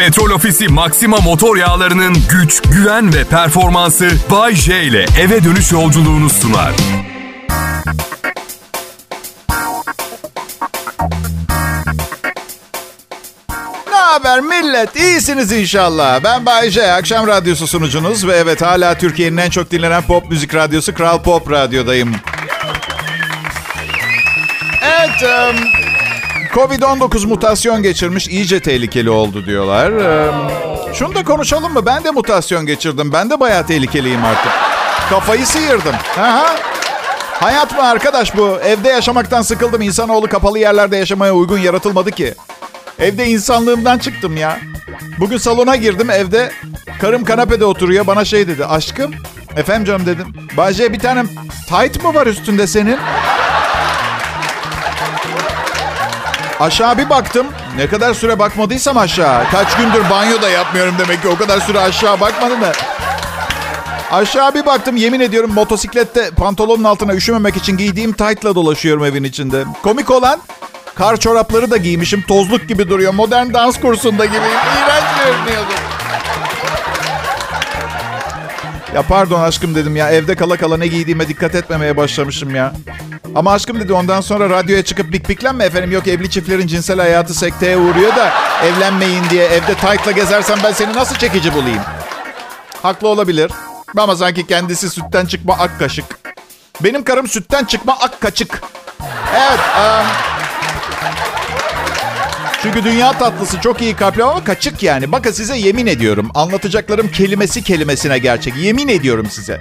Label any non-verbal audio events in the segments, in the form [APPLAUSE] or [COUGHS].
Petrol Ofisi Maxima motor yağlarının güç, güven ve performansı Bay J ile eve dönüş yolculuğunu sunar. Ne haber millet? İyisiniz inşallah. Ben Bayece, akşam radyosu sunucunuz ve evet hala Türkiye'nin en çok dinlenen pop müzik radyosu Kral Pop Radyo'dayım. Evet, em, Covid-19 mutasyon geçirmiş, iyice tehlikeli oldu diyorlar. Em, Şunu da konuşalım mı? Ben de mutasyon geçirdim. Ben de bayağı tehlikeliyim artık. Kafayı sıyırdım. Aha. Hayat mı arkadaş bu? Evde yaşamaktan sıkıldım. İnsanoğlu kapalı yerlerde yaşamaya uygun yaratılmadı ki. Evde insanlığımdan çıktım ya. Bugün salona girdim evde. Karım kanapede oturuyor. Bana şey dedi. Aşkım. Efendim canım dedim. Bahçe bir tanem tight mı var üstünde senin? Aşağı bir baktım. Ne kadar süre bakmadıysam aşağı. Kaç gündür banyo da yapmıyorum demek ki. O kadar süre aşağı bakmadım da. Aşağı bir baktım yemin ediyorum motosiklette pantolonun altına üşümemek için giydiğim tight'la dolaşıyorum evin içinde. Komik olan kar çorapları da giymişim. Tozluk gibi duruyor. Modern dans kursunda gibi. İğrenç görünüyordu. Ya pardon aşkım dedim ya evde kala kala ne giydiğime dikkat etmemeye başlamışım ya. Ama aşkım dedi ondan sonra radyoya çıkıp bik biklenme efendim. Yok evli çiftlerin cinsel hayatı sekteye uğruyor da evlenmeyin diye evde tight'la gezersen ben seni nasıl çekici bulayım? Haklı olabilir. Ama sanki kendisi sütten çıkma ak kaşık. Benim karım sütten çıkma ak kaçık. Evet. em, çünkü dünya tatlısı çok iyi kalpli ama kaçık yani. Bakın size yemin ediyorum. Anlatacaklarım kelimesi kelimesine gerçek. Yemin ediyorum size.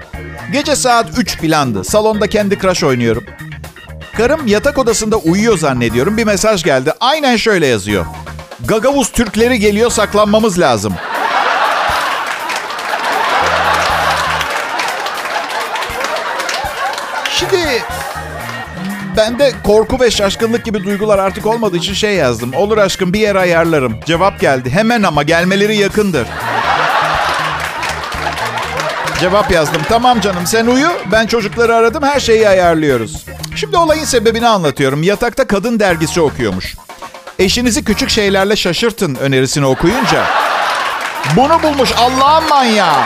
Gece saat 3 filandı. Salonda kendi crush oynuyorum. Karım yatak odasında uyuyor zannediyorum. Bir mesaj geldi. Aynen şöyle yazıyor. Gagavuz Türkleri geliyor saklanmamız lazım. Şimdi ben de korku ve şaşkınlık gibi duygular artık olmadığı için şey yazdım. Olur aşkım bir yer ayarlarım. Cevap geldi. Hemen ama gelmeleri yakındır. Cevap yazdım. Tamam canım sen uyu. Ben çocukları aradım. Her şeyi ayarlıyoruz. Şimdi olayın sebebini anlatıyorum. Yatakta kadın dergisi okuyormuş. Eşinizi küçük şeylerle şaşırtın önerisini okuyunca. Bunu bulmuş Allah'ın manyağı.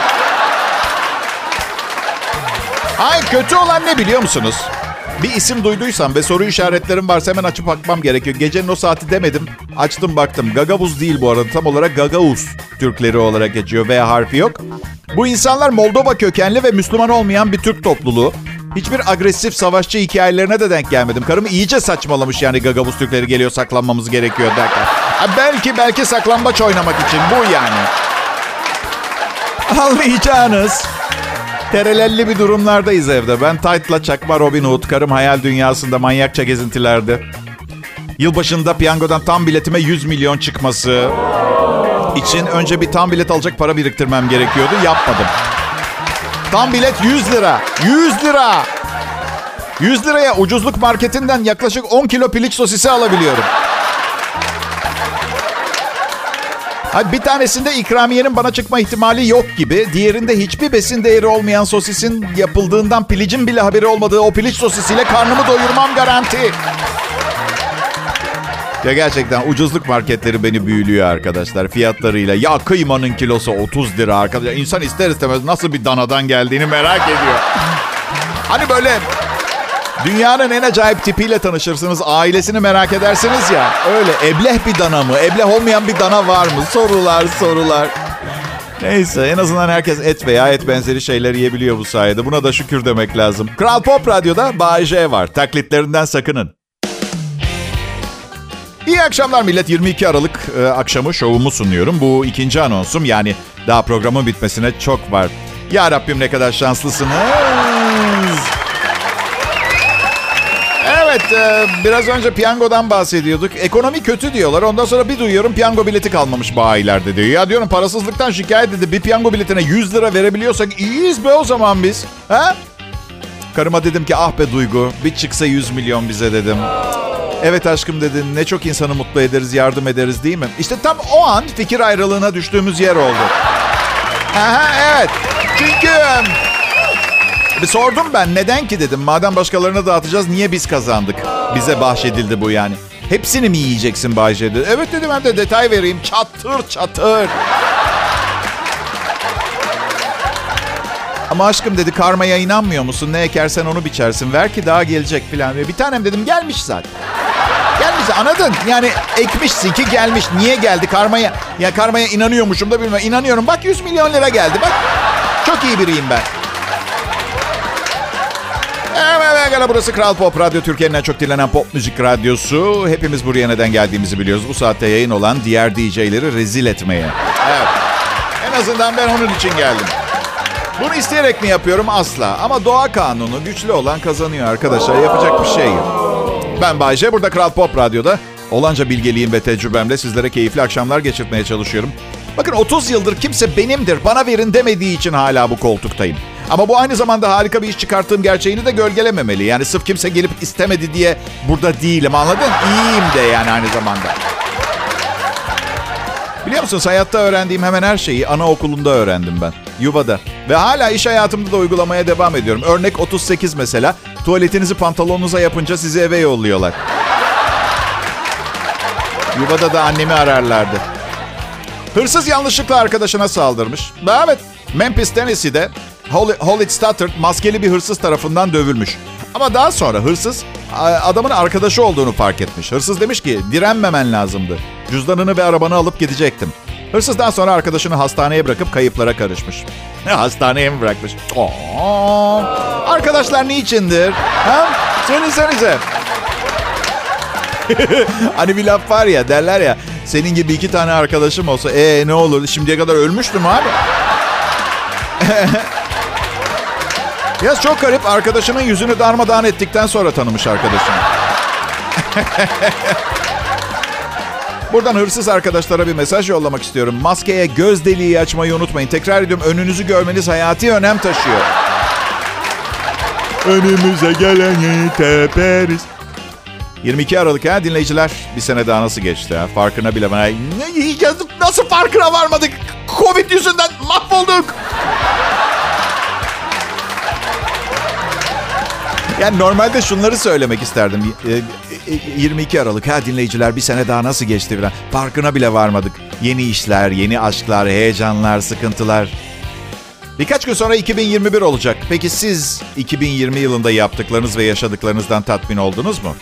Ay kötü olan ne biliyor musunuz? Bir isim duyduysam ve soru işaretlerim varsa hemen açıp bakmam gerekiyor. Gecenin o saati demedim. Açtım baktım. Gagavuz değil bu arada. Tam olarak Gagavuz Türkleri olarak geçiyor. V harfi yok. Bu insanlar Moldova kökenli ve Müslüman olmayan bir Türk topluluğu. Hiçbir agresif savaşçı hikayelerine de denk gelmedim. Karım iyice saçmalamış yani Gagavuz Türkleri geliyor saklanmamız gerekiyor derken. Ha, belki belki saklambaç oynamak için bu yani. Anlayacağınız. Terelelli bir durumlardayız evde. Ben tight'la çakma Robin Hood. Karım hayal dünyasında manyakça gezintilerde. Yılbaşında piyangodan tam biletime 100 milyon çıkması için önce bir tam bilet alacak para biriktirmem gerekiyordu. Yapmadım. Tam bilet 100 lira. 100 lira. 100 liraya ucuzluk marketinden yaklaşık 10 kilo piliç sosisi alabiliyorum. Hayır, bir tanesinde ikramiyenin bana çıkma ihtimali yok gibi. Diğerinde hiçbir besin değeri olmayan sosisin yapıldığından pilicin bile haberi olmadığı o piliç sosisiyle karnımı doyurmam garanti. Ya gerçekten ucuzluk marketleri beni büyülüyor arkadaşlar fiyatlarıyla. Ya kıymanın kilosu 30 lira arkadaşlar. İnsan ister istemez nasıl bir danadan geldiğini merak ediyor. Hani böyle Dünyanın en acayip tipiyle tanışırsınız. Ailesini merak edersiniz ya. Öyle ebleh bir dana mı? Ebleh olmayan bir dana var mı? Sorular sorular. Neyse en azından herkes et veya et benzeri şeyler yiyebiliyor bu sayede. Buna da şükür demek lazım. Kral Pop Radyo'da Bay J var. Taklitlerinden sakının. İyi akşamlar millet. 22 Aralık e, akşamı şovumu sunuyorum. Bu ikinci anonsum. Yani daha programın bitmesine çok var. Ya Rabbim ne kadar şanslısınız. Evet, e, biraz önce piyangodan bahsediyorduk. Ekonomi kötü diyorlar. Ondan sonra bir duyuyorum piyango bileti kalmamış bayilerde diyor. Ya diyorum parasızlıktan şikayet edip bir piyango biletine 100 lira verebiliyorsak iyiyiz be o zaman biz. Ha? Karıma dedim ki ah be Duygu bir çıksa 100 milyon bize dedim. Evet aşkım dedin ne çok insanı mutlu ederiz yardım ederiz değil mi? İşte tam o an fikir ayrılığına düştüğümüz yer oldu. Aha, evet. Çünkü bir sordum ben neden ki dedim. Madem başkalarına dağıtacağız niye biz kazandık? Bize bahşedildi bu yani. Hepsini mi yiyeceksin Bayce dedi. Evet dedim hem de detay vereyim. Çatır çatır. Ama aşkım dedi karmaya inanmıyor musun? Ne ekersen onu biçersin. Ver ki daha gelecek falan. Bir tanem dedim gelmiş zaten. Gelmiş anladın? Yani ekmişsin ki gelmiş. Niye geldi karmaya? Ya karmaya inanıyormuşum da bilmem. İnanıyorum. Bak 100 milyon lira geldi. Bak çok iyi biriyim ben. Evet, burası Kral Pop Radyo. Türkiye'nin en çok dinlenen pop müzik radyosu. Hepimiz buraya neden geldiğimizi biliyoruz. Bu saatte yayın olan diğer DJ'leri rezil etmeye. Evet. En azından ben onun için geldim. Bunu isteyerek mi yapıyorum? Asla. Ama doğa kanunu güçlü olan kazanıyor arkadaşlar. Yapacak bir şey yok. Ben Bayce. Burada Kral Pop Radyo'da olanca bilgeliğim ve tecrübemle sizlere keyifli akşamlar geçirtmeye çalışıyorum. Bakın 30 yıldır kimse benimdir, bana verin demediği için hala bu koltuktayım. Ama bu aynı zamanda harika bir iş çıkarttığım gerçeğini de gölgelememeli. Yani sırf kimse gelip istemedi diye burada değilim anladın? İyiyim de yani aynı zamanda. Biliyor musunuz hayatta öğrendiğim hemen her şeyi anaokulunda öğrendim ben. Yuvada. Ve hala iş hayatımda da uygulamaya devam ediyorum. Örnek 38 mesela. Tuvaletinizi pantolonunuza yapınca sizi eve yolluyorlar. Yuvada da annemi ararlardı. Hırsız yanlışlıkla arkadaşına saldırmış. Evet, Memphis, Tennessee'de Holly Stuttard maskeli bir hırsız tarafından dövülmüş. Ama daha sonra hırsız adamın arkadaşı olduğunu fark etmiş. Hırsız demiş ki direnmemen lazımdı. Cüzdanını ve arabanı alıp gidecektim. Hırsız daha sonra arkadaşını hastaneye bırakıp kayıplara karışmış. [LAUGHS] hastaneye mi bırakmış? Oo. Arkadaşlar niçindir? Ha? Söylesenize. [LAUGHS] hani bir laf var ya derler ya senin gibi iki tane arkadaşım olsa ee ne olur şimdiye kadar ölmüştüm abi. [LAUGHS] ya çok garip arkadaşının yüzünü darmadağın ettikten sonra tanımış arkadaşını. [LAUGHS] Buradan hırsız arkadaşlara bir mesaj yollamak istiyorum. Maskeye göz deliği açmayı unutmayın. Tekrar ediyorum önünüzü görmeniz hayati önem taşıyor. Önümüze geleni teperiz. 22 Aralık ha dinleyiciler. Bir sene daha nasıl geçti ha? Farkına bile ben... Nasıl farkına varmadık? Covid yüzünden mahvolduk. Yani normalde şunları söylemek isterdim. 22 Aralık ha dinleyiciler bir sene daha nasıl geçti falan. Farkına bile varmadık. Yeni işler, yeni aşklar, heyecanlar, sıkıntılar. Birkaç gün sonra 2021 olacak. Peki siz 2020 yılında yaptıklarınız ve yaşadıklarınızdan tatmin oldunuz mu?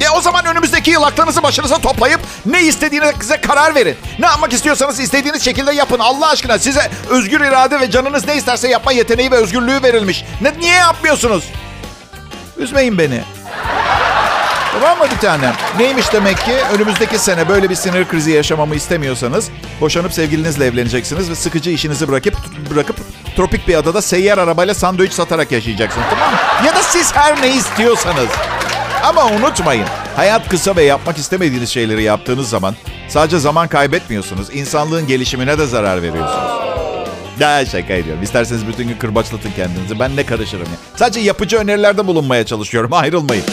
E o zaman önümüzdeki yıl aklınızı başınıza toplayıp ne istediğinize karar verin. Ne yapmak istiyorsanız istediğiniz şekilde yapın. Allah aşkına size özgür irade ve canınız ne isterse yapma yeteneği ve özgürlüğü verilmiş. Ne, niye yapmıyorsunuz? Üzmeyin beni. Tamam mı bir tanem? Neymiş demek ki? Önümüzdeki sene böyle bir sinir krizi yaşamamı istemiyorsanız boşanıp sevgilinizle evleneceksiniz ve sıkıcı işinizi bırakıp bırakıp tropik bir adada seyyar arabayla sandviç satarak yaşayacaksınız tamam mı? Ya da siz her ne istiyorsanız. Ama unutmayın, hayat kısa ve yapmak istemediğiniz şeyleri yaptığınız zaman sadece zaman kaybetmiyorsunuz, insanlığın gelişimine de zarar veriyorsunuz. Daha şaka ediyorum. İsterseniz bütün gün kırbaçlatın kendinizi. Ben ne karışırım ya. Sadece yapıcı önerilerde bulunmaya çalışıyorum. [LAUGHS] Ayrılmayın.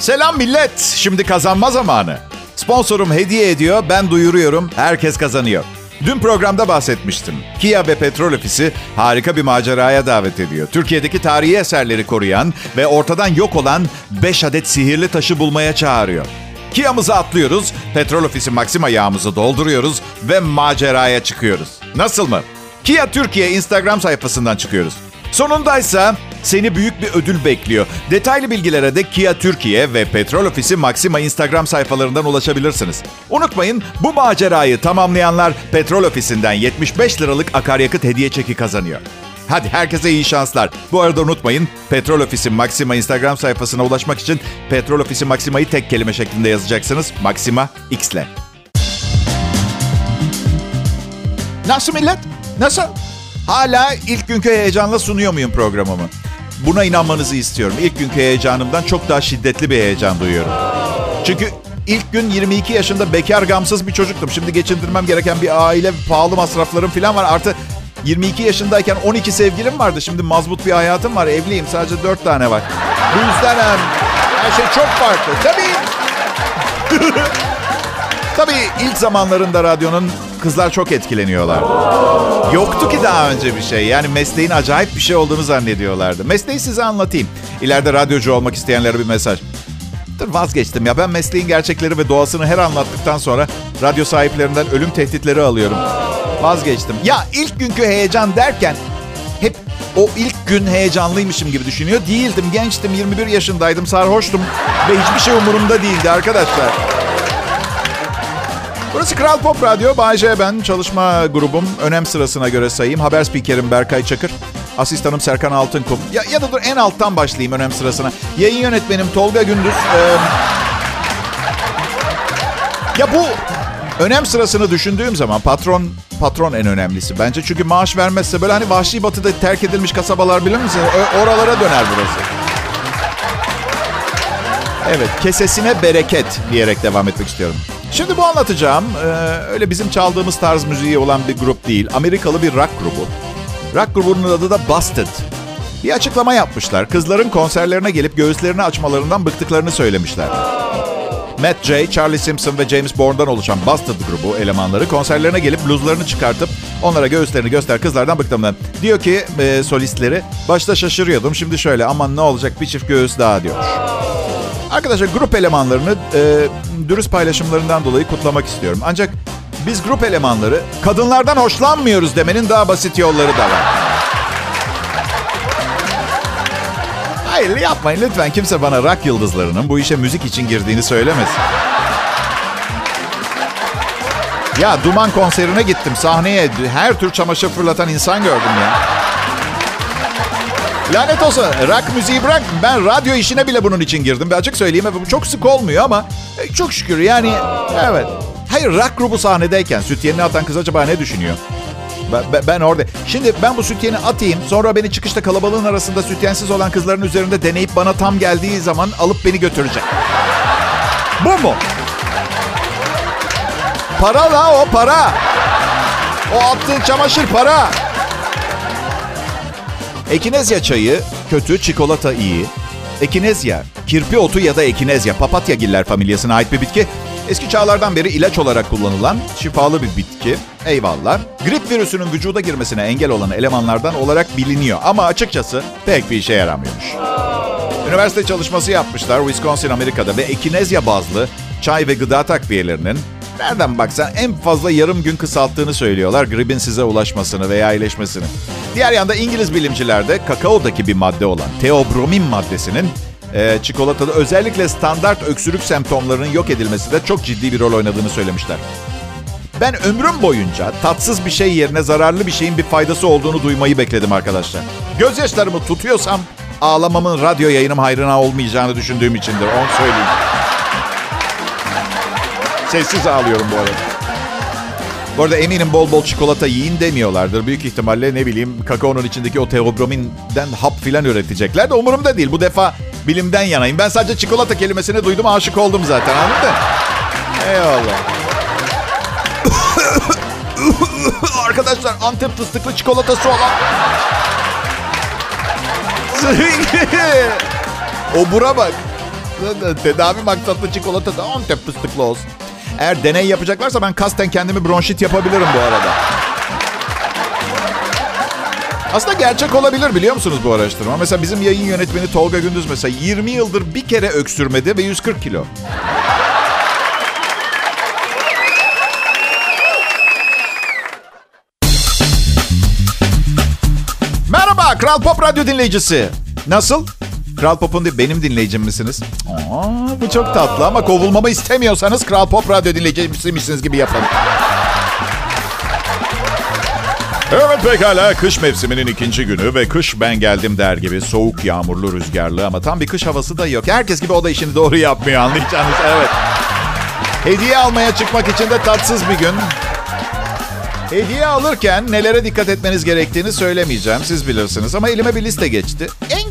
Selam millet. Şimdi kazanma zamanı. Sponsorum hediye ediyor, ben duyuruyorum, herkes kazanıyor. Dün programda bahsetmiştim. Kia ve Petrol Ofisi harika bir maceraya davet ediyor. Türkiye'deki tarihi eserleri koruyan ve ortadan yok olan 5 adet sihirli taşı bulmaya çağırıyor. Kia'mızı atlıyoruz, Petrol Ofisi Maxima yağımızı dolduruyoruz ve maceraya çıkıyoruz. Nasıl mı? Kia Türkiye Instagram sayfasından çıkıyoruz. Sonundaysa seni büyük bir ödül bekliyor. Detaylı bilgilere de Kia Türkiye ve Petrol Ofisi Maxima Instagram sayfalarından ulaşabilirsiniz. Unutmayın bu macerayı tamamlayanlar Petrol Ofisi'nden 75 liralık akaryakıt hediye çeki kazanıyor. Hadi herkese iyi şanslar. Bu arada unutmayın Petrol Ofisi Maxima Instagram sayfasına ulaşmak için Petrol Ofisi Maxima'yı tek kelime şeklinde yazacaksınız. Maxima X'le. Nasıl millet? Nasıl? Hala ilk günkü heyecanla sunuyor muyum programımı? Buna inanmanızı istiyorum. İlk günkü heyecanımdan çok daha şiddetli bir heyecan duyuyorum. Çünkü ilk gün 22 yaşında bekar gamsız bir çocuktum. Şimdi geçindirmem gereken bir aile, pahalı masraflarım falan var. Artı 22 yaşındayken 12 sevgilim vardı. Şimdi mazbut bir hayatım var. Evliyim. Sadece 4 tane var. Bu yüzden her şey çok farklı. Tabii. [LAUGHS] Tabii ilk zamanlarında radyonun kızlar çok etkileniyorlar. Yoktu ki daha önce bir şey. Yani mesleğin acayip bir şey olduğunu zannediyorlardı. Mesleği size anlatayım. İleride radyocu olmak isteyenlere bir mesaj. Dur vazgeçtim ya. Ben mesleğin gerçekleri ve doğasını her anlattıktan sonra radyo sahiplerinden ölüm tehditleri alıyorum. Vazgeçtim. Ya ilk günkü heyecan derken hep o ilk gün heyecanlıymışım gibi düşünüyor. Değildim. Gençtim. 21 yaşındaydım. Sarhoştum. Ve hiçbir şey umurumda değildi arkadaşlar. Burası Kral Pop Radyo. Bayce ben. Çalışma grubum. Önem sırasına göre sayayım. Haber spikerim Berkay Çakır. Asistanım Serkan Altınkum. Ya, ya da dur en alttan başlayayım önem sırasına. Yayın yönetmenim Tolga Gündüz. Ee, ya bu önem sırasını düşündüğüm zaman patron patron en önemlisi bence. Çünkü maaş vermezse böyle hani vahşi batıda terk edilmiş kasabalar bilir misiniz? Ö- oralara döner burası. Evet, kesesine bereket diyerek devam etmek istiyorum. Şimdi bu anlatacağım e, öyle bizim çaldığımız tarz müziği olan bir grup değil. Amerikalı bir rock grubu. Rock grubunun adı da Busted. Bir açıklama yapmışlar. Kızların konserlerine gelip göğüslerini açmalarından bıktıklarını söylemişler. Matt J, Charlie Simpson ve James Bourne'dan oluşan Busted grubu elemanları konserlerine gelip bluzlarını çıkartıp onlara göğüslerini göster kızlardan bıktım ben. Diyor ki e, solistleri başta şaşırıyordum şimdi şöyle aman ne olacak bir çift göğüs daha diyor. Arkadaşlar grup elemanlarını e, dürüst paylaşımlarından dolayı kutlamak istiyorum. Ancak biz grup elemanları kadınlardan hoşlanmıyoruz demenin daha basit yolları da var. Hayır yapmayın lütfen. Kimse bana rock yıldızlarının bu işe müzik için girdiğini söylemesin. Ya Duman konserine gittim. Sahneye her tür çamaşır fırlatan insan gördüm ya. Lanet olsun. Rock müziği bırak. Ben radyo işine bile bunun için girdim. Bir açık söyleyeyim. Çok sık olmuyor ama e, çok şükür yani evet. Hayır rock grubu sahnedeyken sütyenini atan kız acaba ne düşünüyor? Ben, ben orada. Şimdi ben bu sütyeni atayım. Sonra beni çıkışta kalabalığın arasında sütyensiz olan kızların üzerinde deneyip bana tam geldiği zaman alıp beni götürecek. Bu mu? Para la o para. O attığın çamaşır para. Ekinezya çayı kötü, çikolata iyi. Ekinezya, kirpi otu ya da ekinezya, papatyagiller familyasına ait bir bitki. Eski çağlardan beri ilaç olarak kullanılan şifalı bir bitki. Eyvallah. Grip virüsünün vücuda girmesine engel olan elemanlardan olarak biliniyor. Ama açıkçası pek bir işe yaramıyormuş. Üniversite çalışması yapmışlar Wisconsin, Amerika'da ve ekinezya bazlı çay ve gıda takviyelerinin nereden baksan en fazla yarım gün kısalttığını söylüyorlar gripin size ulaşmasını veya iyileşmesini. Diğer yanda İngiliz bilimciler de kakaodaki bir madde olan teobromin maddesinin e, çikolatada özellikle standart öksürük semptomlarının yok edilmesinde çok ciddi bir rol oynadığını söylemişler. Ben ömrüm boyunca tatsız bir şey yerine zararlı bir şeyin bir faydası olduğunu duymayı bekledim arkadaşlar. Gözyaşlarımı tutuyorsam ağlamamın radyo yayınım hayrına olmayacağını düşündüğüm içindir. Onu söyleyeyim. Sessiz ağlıyorum bu arada. Bu arada eminim bol bol çikolata yiyin demiyorlardır. Büyük ihtimalle ne bileyim kakaonun içindeki o teobrominden hap filan üretecekler de umurumda değil. Bu defa bilimden yanayım. Ben sadece çikolata kelimesini duydum aşık oldum zaten anladın Eyvallah. [COUGHS] Arkadaşlar Antep fıstıklı çikolatası olan. [LAUGHS] o bura bak. Tedavi maksatlı çikolata da Antep fıstıklı olsun. Eğer deney yapacaklarsa ben kasten kendimi bronşit yapabilirim bu arada. Aslında gerçek olabilir biliyor musunuz bu araştırma? Mesela bizim yayın yönetmeni Tolga Gündüz mesela 20 yıldır bir kere öksürmedi ve 140 kilo. Merhaba Kral Pop Radyo dinleyicisi. Nasıl? Kral Pop'un değil, benim dinleyicim misiniz? Aa, bu çok tatlı ama kovulmamı istemiyorsanız Kral Pop Radyo dinleyicisi misiniz gibi yapın. Evet pekala kış mevsiminin ikinci günü ve kış ben geldim der gibi soğuk yağmurlu rüzgarlı ama tam bir kış havası da yok. Herkes gibi o da işini doğru yapmıyor anlayacağınız evet. Hediye almaya çıkmak için de tatsız bir gün. Hediye alırken nelere dikkat etmeniz gerektiğini söylemeyeceğim. Siz bilirsiniz ama elime bir liste geçti.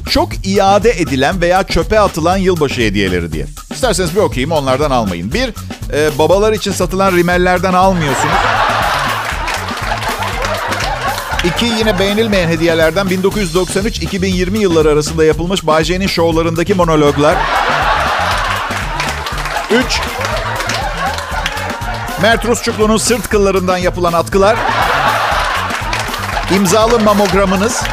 Çok iade edilen veya çöpe atılan yılbaşı hediyeleri diye. İsterseniz bir okuyayım onlardan almayın. Bir, e, babalar için satılan rimellerden almıyorsunuz. İki, yine beğenilmeyen hediyelerden 1993-2020 yılları arasında yapılmış Bay J'nin şovlarındaki monologlar. Üç, Mert Rusçuklu'nun sırt kıllarından yapılan atkılar. İmzalı mamogramınız.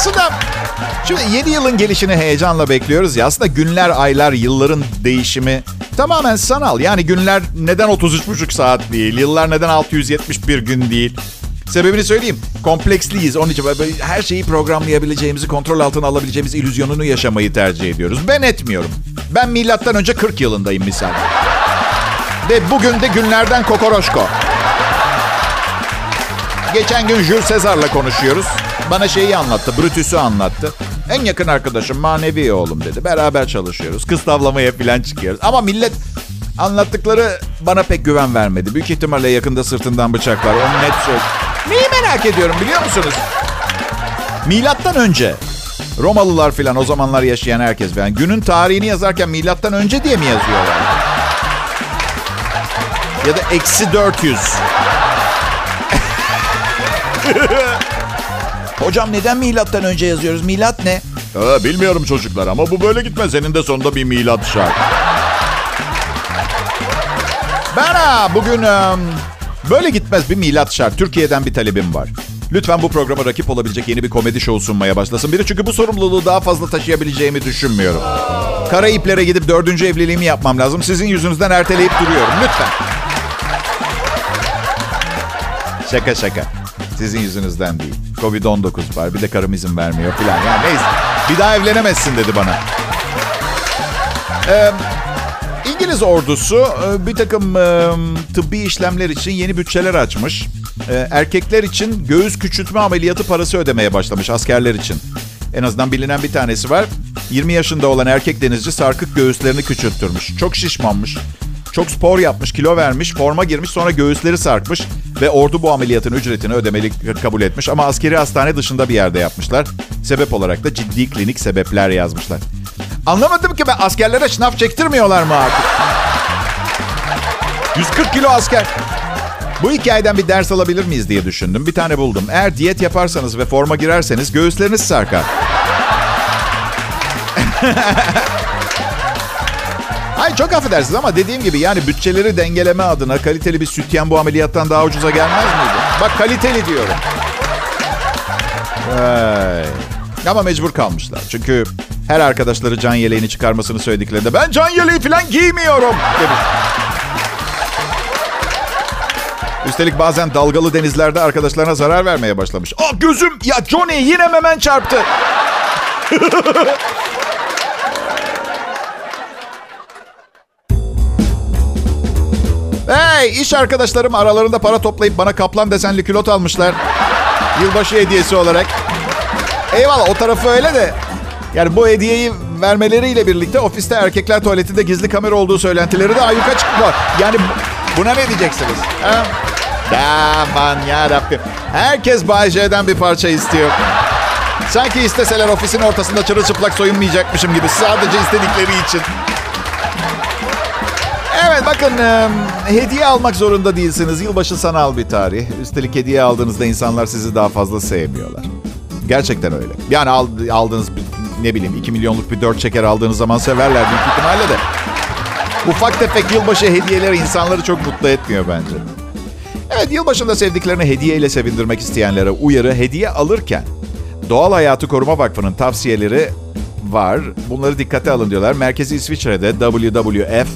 Aslında Şimdi yeni yılın gelişini heyecanla bekliyoruz ya. Aslında günler, aylar, yılların değişimi tamamen sanal. Yani günler neden 33,5 saat değil, yıllar neden 671 gün değil. Sebebini söyleyeyim. Kompleksliyiz. Onun için her şeyi programlayabileceğimizi, kontrol altına alabileceğimiz illüzyonunu yaşamayı tercih ediyoruz. Ben etmiyorum. Ben milattan önce 40 yılındayım misal. Ve bugün de günlerden kokoroşko. Geçen gün Jules Caesar'la konuşuyoruz. Bana şeyi anlattı, Brutus'u anlattı. En yakın arkadaşım manevi oğlum dedi. Beraber çalışıyoruz. Kız tavlamaya falan çıkıyoruz. Ama millet anlattıkları bana pek güven vermedi. Büyük ihtimalle yakında sırtından bıçaklar. Onu net söyle. Neyi merak ediyorum biliyor musunuz? Milattan önce Romalılar falan o zamanlar yaşayan herkes falan günün tarihini yazarken milattan önce diye mi yazıyorlar? Ya da eksi 400. [LAUGHS] Hocam neden milattan önce yazıyoruz? Milat ne? Ee, bilmiyorum çocuklar ama bu böyle gitmez. Senin de sonunda bir milat şart. Ben ha, bugün böyle gitmez bir milat şart. Türkiye'den bir talebim var. Lütfen bu programa rakip olabilecek yeni bir komedi show sunmaya başlasın biri. Çünkü bu sorumluluğu daha fazla taşıyabileceğimi düşünmüyorum. Karayiplere gidip dördüncü evliliğimi yapmam lazım. Sizin yüzünüzden erteleyip duruyorum. Lütfen. Şaka şaka. Sizin yüzünüzden değil. Covid-19 var. Bir de karım izin vermiyor falan. Yani neyse. Bir daha evlenemezsin dedi bana. Ee, İngiliz ordusu e, bir takım e, tıbbi işlemler için yeni bütçeler açmış. E, erkekler için göğüs küçültme ameliyatı parası ödemeye başlamış askerler için. En azından bilinen bir tanesi var. 20 yaşında olan erkek denizci sarkık göğüslerini küçülttürmüş. Çok şişmanmış. Çok spor yapmış, kilo vermiş, forma girmiş, sonra göğüsleri sarkmış ve ordu bu ameliyatın ücretini ödemeli kabul etmiş ama askeri hastane dışında bir yerde yapmışlar. Sebep olarak da ciddi klinik sebepler yazmışlar. Anlamadım ki ben askerlere şınav çektirmiyorlar mı artık? 140 kilo asker. Bu hikayeden bir ders alabilir miyiz diye düşündüm. Bir tane buldum. Eğer diyet yaparsanız ve forma girerseniz göğüsleriniz sarkar. [LAUGHS] Ay çok affedersiniz ama dediğim gibi yani bütçeleri dengeleme adına kaliteli bir sütyen bu ameliyattan daha ucuza gelmez miydi? Bak kaliteli diyorum. Ay. Ama mecbur kalmışlar. Çünkü her arkadaşları can yeleğini çıkarmasını söylediklerinde ben can yeleği falan giymiyorum demiş. Üstelik bazen dalgalı denizlerde arkadaşlarına zarar vermeye başlamış. Aa gözüm ya Johnny yine memen çarptı. [LAUGHS] hey iş arkadaşlarım aralarında para toplayıp bana kaplan desenli külot almışlar. Yılbaşı hediyesi olarak. Eyvallah o tarafı öyle de. Yani bu hediyeyi vermeleriyle birlikte ofiste erkekler tuvaletinde gizli kamera olduğu söylentileri de ayyuka çıkıyor. Yani buna ne diyeceksiniz? Ha? Aman yarabbim. Herkes Bay J'den bir parça istiyor. Sanki isteseler ofisin ortasında çırılçıplak soyunmayacakmışım gibi sadece istedikleri için. Bakın hediye almak zorunda değilsiniz. Yılbaşı sanal bir tarih. Üstelik hediye aldığınızda insanlar sizi daha fazla sevmiyorlar. Gerçekten öyle. Yani aldığınız ne bileyim 2 milyonluk bir 4 şeker aldığınız zaman severler büyük ihtimalle de. Ufak tefek yılbaşı hediyeleri insanları çok mutlu etmiyor bence. Evet yılbaşında sevdiklerini hediyeyle sevindirmek isteyenlere uyarı hediye alırken Doğal Hayatı Koruma Vakfı'nın tavsiyeleri var. Bunları dikkate alın diyorlar. Merkezi İsviçre'de WWF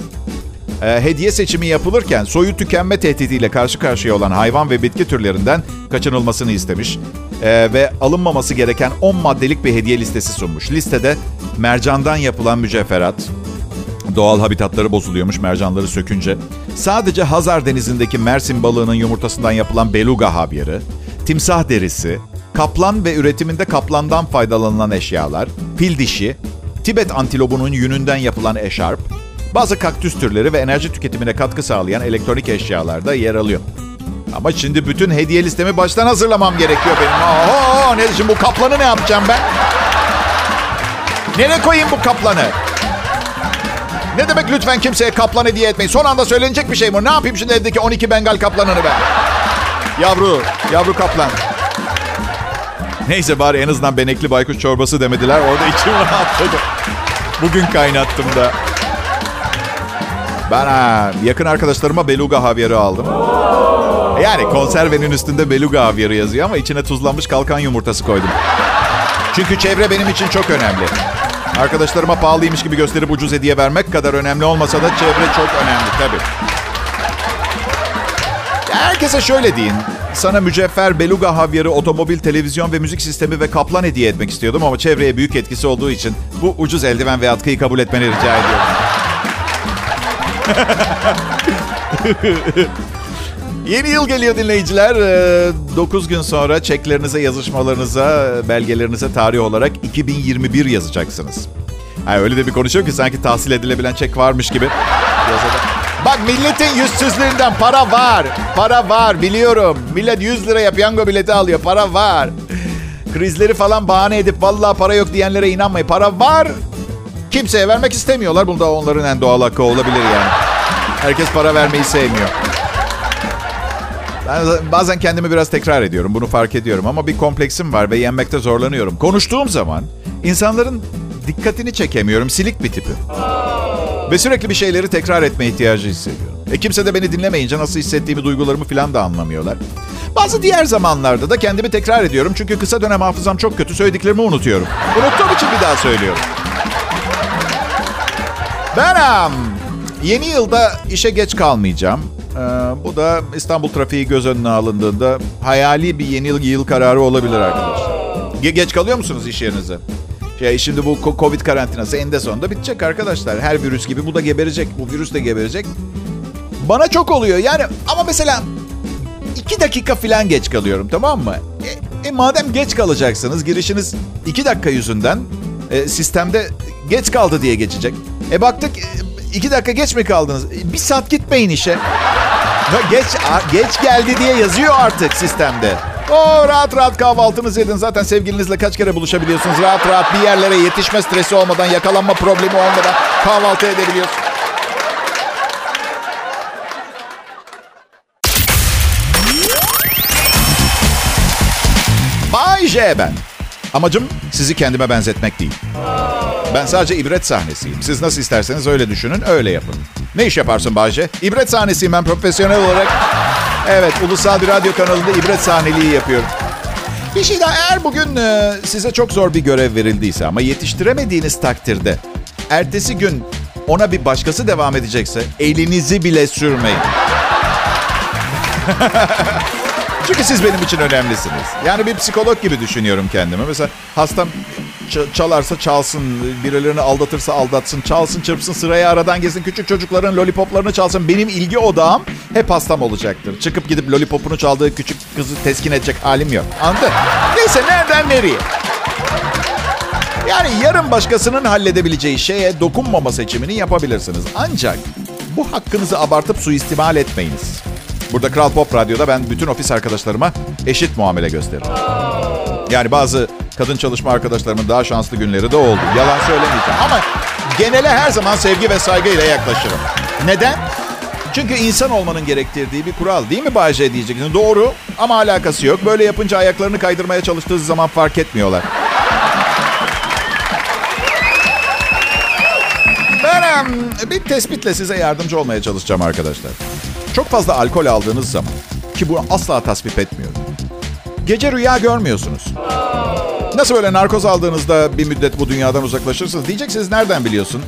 e, hediye seçimi yapılırken soyu tükenme tehdidiyle karşı karşıya olan hayvan ve bitki türlerinden kaçınılmasını istemiş. E, ve alınmaması gereken 10 maddelik bir hediye listesi sunmuş. Listede mercandan yapılan mücevherat, Doğal habitatları bozuluyormuş mercanları sökünce. Sadece Hazar Denizi'ndeki Mersin balığının yumurtasından yapılan beluga havyarı, timsah derisi, kaplan ve üretiminde kaplandan faydalanılan eşyalar, fil dişi, Tibet antilobunun yününden yapılan eşarp, bazı kaktüs türleri ve enerji tüketimine katkı sağlayan elektronik eşyalar da yer alıyor. Ama şimdi bütün hediye listemi baştan hazırlamam gerekiyor benim. Oho, ne şimdi bu kaplanı ne yapacağım ben? Nereye koyayım bu kaplanı? Ne demek lütfen kimseye kaplan hediye etmeyin. Son anda söylenecek bir şey mi? Ne yapayım şimdi evdeki 12 Bengal kaplanını ben? Yavru, yavru kaplan. Neyse bari en azından benekli baykuş çorbası demediler. Orada içim [LAUGHS] rahatladı. Bugün kaynattım da. Ben ha, yakın arkadaşlarıma beluga havyarı aldım. Yani konservenin üstünde beluga havyarı yazıyor ama içine tuzlanmış kalkan yumurtası koydum. Çünkü çevre benim için çok önemli. Arkadaşlarıma pahalıymış gibi gösterip ucuz hediye vermek kadar önemli olmasa da çevre çok önemli tabii. Herkese şöyle deyin. Sana mücevher, beluga havyarı, otomobil, televizyon ve müzik sistemi ve kaplan hediye etmek istiyordum ama çevreye büyük etkisi olduğu için bu ucuz eldiven ve atkıyı kabul etmeni rica ediyorum. [LAUGHS] Yeni yıl geliyor dinleyiciler. 9 gün sonra çeklerinize, yazışmalarınıza, belgelerinize tarih olarak 2021 yazacaksınız. Yani öyle de bir konuşuyor ki sanki tahsil edilebilen çek varmış gibi. Bak milletin yüzsüzlüğünden para var. Para var biliyorum. Millet 100 liraya piyango bileti alıyor. Para var. Krizleri falan bahane edip vallahi para yok diyenlere inanmayın. Para var. Kimseye vermek istemiyorlar. Bunda onların en doğal hakkı olabilir yani. Herkes para vermeyi sevmiyor. Ben bazen kendimi biraz tekrar ediyorum. Bunu fark ediyorum. Ama bir kompleksim var ve yenmekte zorlanıyorum. Konuştuğum zaman insanların dikkatini çekemiyorum. Silik bir tipi. Ve sürekli bir şeyleri tekrar etme ihtiyacı hissediyorum. E kimse de beni dinlemeyince nasıl hissettiğimi, duygularımı falan da anlamıyorlar. Bazı diğer zamanlarda da kendimi tekrar ediyorum. Çünkü kısa dönem hafızam çok kötü. Söylediklerimi unutuyorum. Unuttuğum için bir daha söylüyorum. Ben yeni yılda işe geç kalmayacağım. Ee, bu da İstanbul trafiği göz önüne alındığında hayali bir yeni yıl, yıl kararı olabilir arkadaşlar. Ge- geç kalıyor musunuz iş yerinize? Şey, şimdi bu Covid karantinası eninde sonunda bitecek arkadaşlar. Her virüs gibi bu da geberecek. Bu virüs de geberecek. Bana çok oluyor yani ama mesela iki dakika falan geç kalıyorum tamam mı? E, e madem geç kalacaksınız girişiniz iki dakika yüzünden e, sistemde geç kaldı diye geçecek. E baktık e, iki dakika geç mi kaldınız? E, bir saat gitmeyin işe. Geç geç geldi diye yazıyor artık sistemde. O rahat rahat kahvaltınızı edin. Zaten sevgilinizle kaç kere buluşabiliyorsunuz. Rahat rahat bir yerlere yetişme stresi olmadan, yakalanma problemi olmadan kahvaltı edebiliyorsunuz. Bay J ben. Amacım sizi kendime benzetmek değil. Ben sadece ibret sahnesiyim. Siz nasıl isterseniz öyle düşünün, öyle yapın. Ne iş yaparsın Bayce? İbret sahnesiyim ben profesyonel olarak. Evet, ulusal bir radyo kanalında ibret sahneliği yapıyorum. Bir şey daha, eğer bugün e, size çok zor bir görev verildiyse ama yetiştiremediğiniz takdirde... ...ertesi gün ona bir başkası devam edecekse elinizi bile sürmeyin. [LAUGHS] Çünkü siz benim için önemlisiniz. Yani bir psikolog gibi düşünüyorum kendimi. Mesela hastam çalarsa çalsın, birilerini aldatırsa aldatsın, çalsın çırpsın, sırayı aradan gezsin, küçük çocukların lollipoplarını çalsın. Benim ilgi odağım hep hastam olacaktır. Çıkıp gidip lollipopunu çaldığı küçük kızı teskin edecek halim yok. Anladın? Neyse nereden nereye? Yani yarın başkasının halledebileceği şeye dokunmama seçimini yapabilirsiniz. Ancak bu hakkınızı abartıp suistimal etmeyiniz. Burada Kral Pop Radyo'da ben bütün ofis arkadaşlarıma eşit muamele gösteririm. Yani bazı kadın çalışma arkadaşlarımın daha şanslı günleri de oldu. Yalan söylemeyeceğim ama genele her zaman sevgi ve saygıyla yaklaşırım. Neden? Çünkü insan olmanın gerektirdiği bir kural değil mi Bayce diyeceksin. Doğru ama alakası yok. Böyle yapınca ayaklarını kaydırmaya çalıştığı zaman fark etmiyorlar. Ben bir tespitle size yardımcı olmaya çalışacağım arkadaşlar. Çok fazla alkol aldığınız zaman ki bunu asla tasvip etmiyorum. Gece rüya görmüyorsunuz. Nasıl böyle narkoz aldığınızda bir müddet bu dünyadan uzaklaşırsınız? Diyeceksiniz nereden biliyorsun?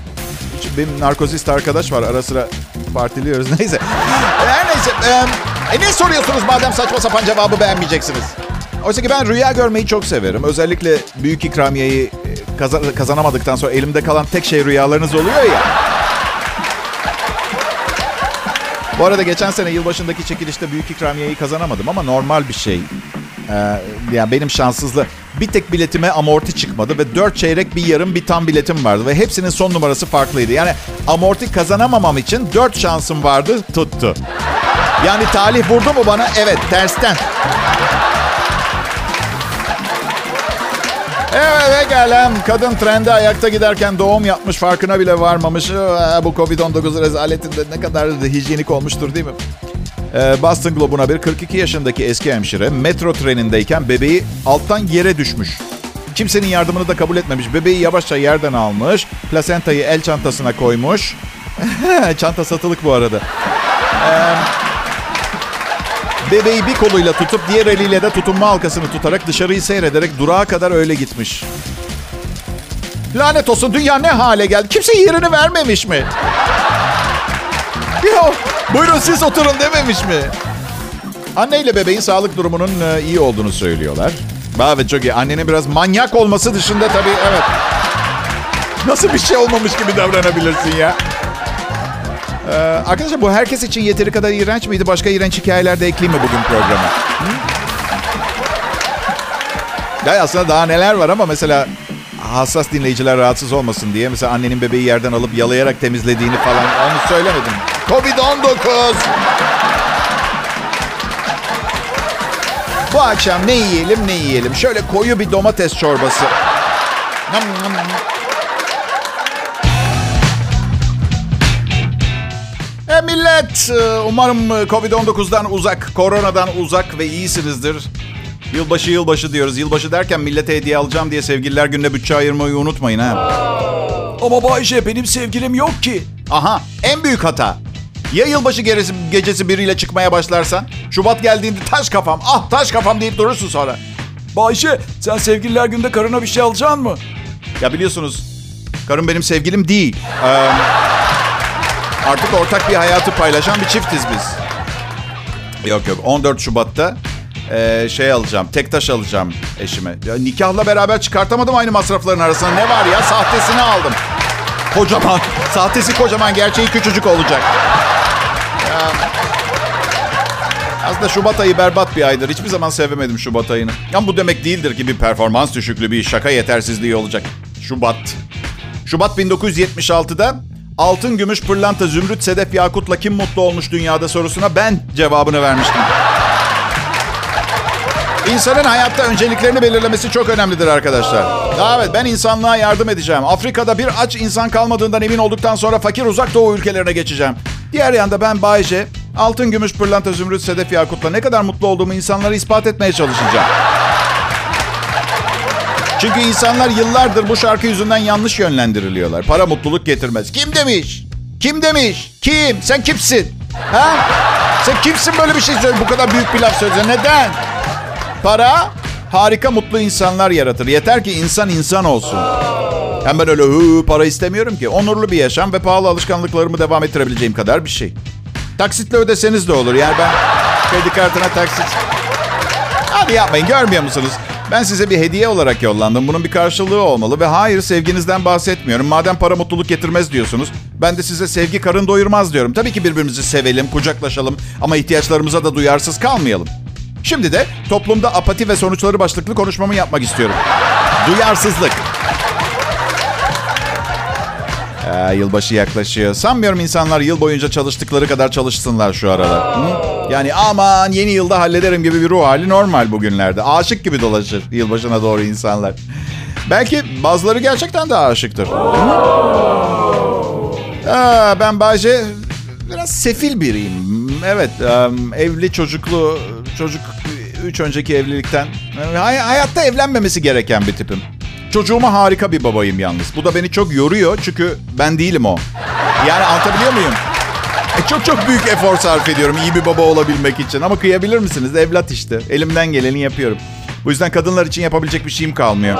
Benim narkozist arkadaş var ara sıra partiliyoruz [LAUGHS] neyse. Her neyse. E, ne soruyorsunuz madem saçma sapan cevabı beğenmeyeceksiniz? Oysa ki ben rüya görmeyi çok severim. Özellikle büyük ikramiyeyi kazan kazanamadıktan sonra elimde kalan tek şey rüyalarınız oluyor ya. Bu arada geçen sene yılbaşındaki çekilişte büyük ikramiyeyi kazanamadım ama normal bir şey. Ee, yani benim şanssızlığı bir tek biletime amorti çıkmadı ve dört çeyrek bir yarım bir tam biletim vardı ve hepsinin son numarası farklıydı. Yani amorti kazanamamam için dört şansım vardı tuttu. Yani talih vurdu mu bana? Evet tersten. Evet gelem. Kadın trende ayakta giderken doğum yapmış farkına bile varmamış. Bu Covid-19 rezaletinde ne kadar hijyenik olmuştur değil mi? Ee, Boston Globe'un haberi 42 yaşındaki eski hemşire metro trenindeyken bebeği alttan yere düşmüş. Kimsenin yardımını da kabul etmemiş. Bebeği yavaşça yerden almış. Plasentayı el çantasına koymuş. [LAUGHS] Çanta satılık bu arada. Ee, Bebeği bir koluyla tutup diğer eliyle de tutunma halkasını tutarak dışarıyı seyrederek durağa kadar öyle gitmiş. Lanet olsun dünya ne hale geldi? Kimse yerini vermemiş mi? Yo, buyurun siz oturun dememiş mi? Anne ile bebeğin sağlık durumunun e, iyi olduğunu söylüyorlar. Evet çok iyi. Annenin biraz manyak olması dışında tabii evet. Nasıl bir şey olmamış gibi davranabilirsin ya? Ee, arkadaşlar bu herkes için yeteri kadar iğrenç miydi? Başka iğrenç hikayeler de ekleyeyim mi bugün programa? Hı? Ya aslında daha neler var ama mesela hassas dinleyiciler rahatsız olmasın diye mesela annenin bebeği yerden alıp yalayarak temizlediğini falan onu söylemedim. Covid-19. Bu akşam ne yiyelim ne yiyelim. Şöyle koyu bir domates çorbası. Millet e, umarım Covid-19'dan uzak, koronadan uzak ve iyisinizdir. Yılbaşı yılbaşı diyoruz. Yılbaşı derken millete hediye alacağım diye sevgililer gününe bütçe ayırmayı unutmayın ha. Ama Bayşe benim sevgilim yok ki. Aha en büyük hata. Ya yılbaşı gecesi, gecesi biriyle çıkmaya başlarsan? Şubat geldiğinde taş kafam, ah taş kafam deyip durursun sonra. Bayşe sen sevgililer günde karına bir şey alacaksın mı? Ya biliyorsunuz karım benim sevgilim değil. Ee, artık ortak bir hayatı paylaşan bir çiftiz biz. Yok yok 14 Şubat'ta e, şey alacağım. Tek taş alacağım eşime. Ya, nikahla beraber çıkartamadım aynı masrafların arasında. Ne var ya sahtesini aldım. Kocaman. Sahtesi kocaman gerçeği küçücük olacak. Ya, aslında Şubat ayı berbat bir aydır. Hiçbir zaman sevemedim Şubat ayını. Ama bu demek değildir ki bir performans düşüklüğü, bir şaka yetersizliği olacak. Şubat. Şubat 1976'da altın, gümüş, pırlanta, zümrüt, sedef, yakutla kim mutlu olmuş dünyada sorusuna ben cevabını vermiştim. İnsanın hayatta önceliklerini belirlemesi çok önemlidir arkadaşlar. Evet ben insanlığa yardım edeceğim. Afrika'da bir aç insan kalmadığından emin olduktan sonra fakir uzak doğu ülkelerine geçeceğim. Diğer yanda ben Bayce, altın, gümüş, pırlanta, zümrüt, sedef, yakutla ne kadar mutlu olduğumu insanlara ispat etmeye çalışacağım. Çünkü insanlar yıllardır bu şarkı yüzünden yanlış yönlendiriliyorlar. Para mutluluk getirmez. Kim demiş? Kim demiş? Kim? Sen kimsin? Ha? Sen kimsin böyle bir şey söyle? Bu kadar büyük bir laf söylüyorsun. Neden? Para harika mutlu insanlar yaratır. Yeter ki insan insan olsun. Hem ben öyle hı, para istemiyorum ki. Onurlu bir yaşam ve pahalı alışkanlıklarımı devam ettirebileceğim kadar bir şey. Taksitle ödeseniz de olur. Yani ben kredi kartına taksit... Hadi yapmayın görmüyor musunuz? Ben size bir hediye olarak yollandım. Bunun bir karşılığı olmalı ve hayır sevginizden bahsetmiyorum. Madem para mutluluk getirmez diyorsunuz. Ben de size sevgi karın doyurmaz diyorum. Tabii ki birbirimizi sevelim, kucaklaşalım ama ihtiyaçlarımıza da duyarsız kalmayalım. Şimdi de toplumda apati ve sonuçları başlıklı konuşmamı yapmak istiyorum. Duyarsızlık. Ee, yılbaşı yaklaşıyor. Sanmıyorum insanlar yıl boyunca çalıştıkları kadar çalışsınlar şu aralar. Hı? Yani aman yeni yılda hallederim gibi bir ruh hali normal bugünlerde. Aşık gibi dolaşır yılbaşına doğru insanlar. Belki bazıları gerçekten de aşıktır. Aa, ben Bayce biraz sefil biriyim. Evet, evli çocuklu çocuk üç önceki evlilikten. Hay- hayatta evlenmemesi gereken bir tipim. Çocuğuma harika bir babayım yalnız. Bu da beni çok yoruyor çünkü ben değilim o. Yani anlatabiliyor muyum? E çok çok büyük efor sarf ediyorum iyi bir baba olabilmek için. Ama kıyabilir misiniz? Evlat işte. Elimden geleni yapıyorum. Bu yüzden kadınlar için yapabilecek bir şeyim kalmıyor.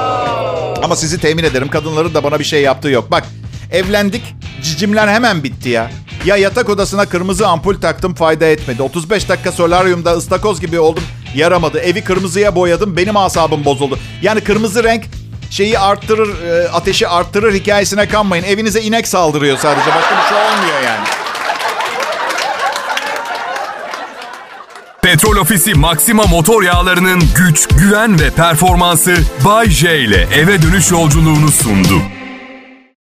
Ama sizi temin ederim kadınların da bana bir şey yaptığı yok. Bak evlendik cicimler hemen bitti ya. Ya yatak odasına kırmızı ampul taktım fayda etmedi. 35 dakika solaryumda ıstakoz gibi oldum yaramadı. Evi kırmızıya boyadım benim asabım bozuldu. Yani kırmızı renk şeyi arttırır, e, ateşi arttırır hikayesine kanmayın. Evinize inek saldırıyor sadece. Başka bir şey olmuyor yani. Petrol Ofisi Maxima motor yağlarının güç, güven ve performansı Bay J ile eve dönüş yolculuğunu sundu.